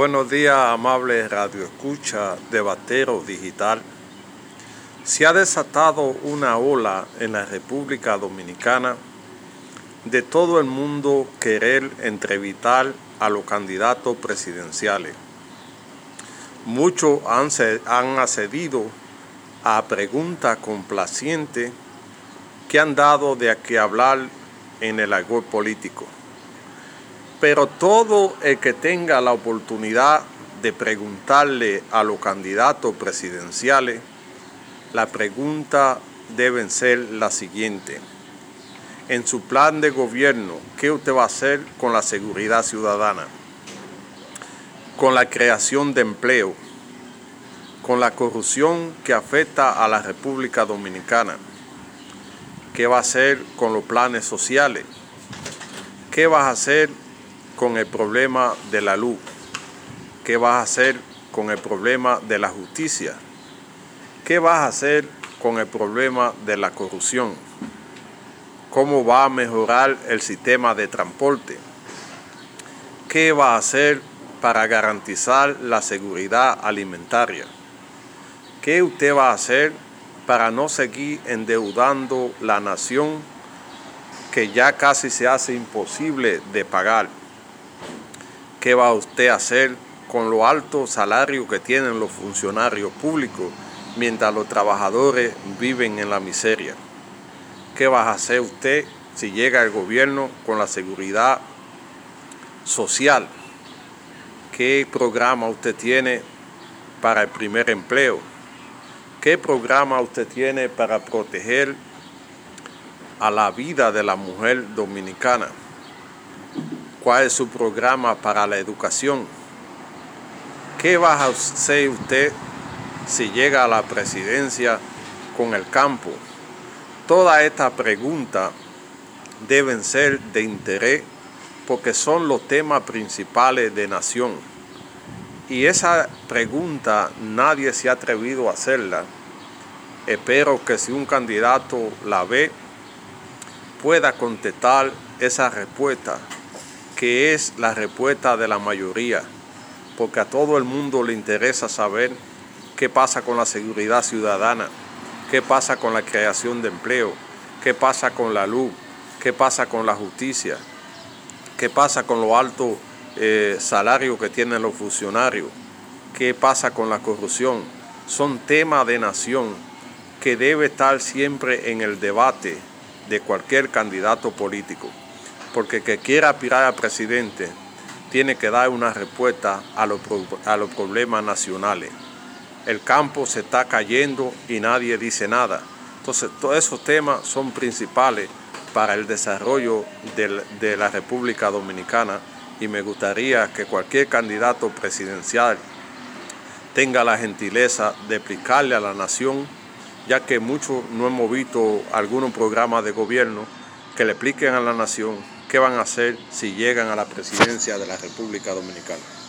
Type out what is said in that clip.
Buenos días, amable Radio Escucha de Batero Digital. Se ha desatado una ola en la República Dominicana de todo el mundo querer entrevistar a los candidatos presidenciales. Muchos han, han accedido a preguntas complacientes que han dado de qué hablar en el agua político. Pero todo el que tenga la oportunidad de preguntarle a los candidatos presidenciales, la pregunta debe ser la siguiente. En su plan de gobierno, ¿qué usted va a hacer con la seguridad ciudadana? Con la creación de empleo, con la corrupción que afecta a la República Dominicana. ¿Qué va a hacer con los planes sociales? ¿Qué va a hacer con el problema de la luz? ¿Qué vas a hacer con el problema de la justicia? ¿Qué vas a hacer con el problema de la corrupción? ¿Cómo va a mejorar el sistema de transporte? ¿Qué va a hacer para garantizar la seguridad alimentaria? ¿Qué usted va a hacer para no seguir endeudando la nación que ya casi se hace imposible de pagar? ¿Qué va usted a hacer con lo alto salario que tienen los funcionarios públicos mientras los trabajadores viven en la miseria? ¿Qué va a hacer usted si llega al gobierno con la seguridad social? ¿Qué programa usted tiene para el primer empleo? ¿Qué programa usted tiene para proteger a la vida de la mujer dominicana? Cuál es su programa para la educación, qué va a hacer usted si llega a la presidencia con el campo. Todas estas preguntas deben ser de interés porque son los temas principales de nación. Y esa pregunta nadie se ha atrevido a hacerla. Espero que si un candidato la ve, pueda contestar esa respuesta que es la respuesta de la mayoría, porque a todo el mundo le interesa saber qué pasa con la seguridad ciudadana, qué pasa con la creación de empleo, qué pasa con la luz, qué pasa con la justicia, qué pasa con lo alto eh, salario que tienen los funcionarios, qué pasa con la corrupción. Son temas de nación que debe estar siempre en el debate de cualquier candidato político porque que quiera aspirar a presidente tiene que dar una respuesta a los, problemas nacionales. El campo se está cayendo y nadie dice nada. Entonces, todos esos temas son principales para el desarrollo de la República Dominicana y me gustaría que cualquier candidato presidencial tenga la gentileza de explicarle a la nación, ya que muchos no hemos visto algunos programas de gobierno que le expliquen a la nación qué van a hacer si llegan a la presidencia de la República Dominicana.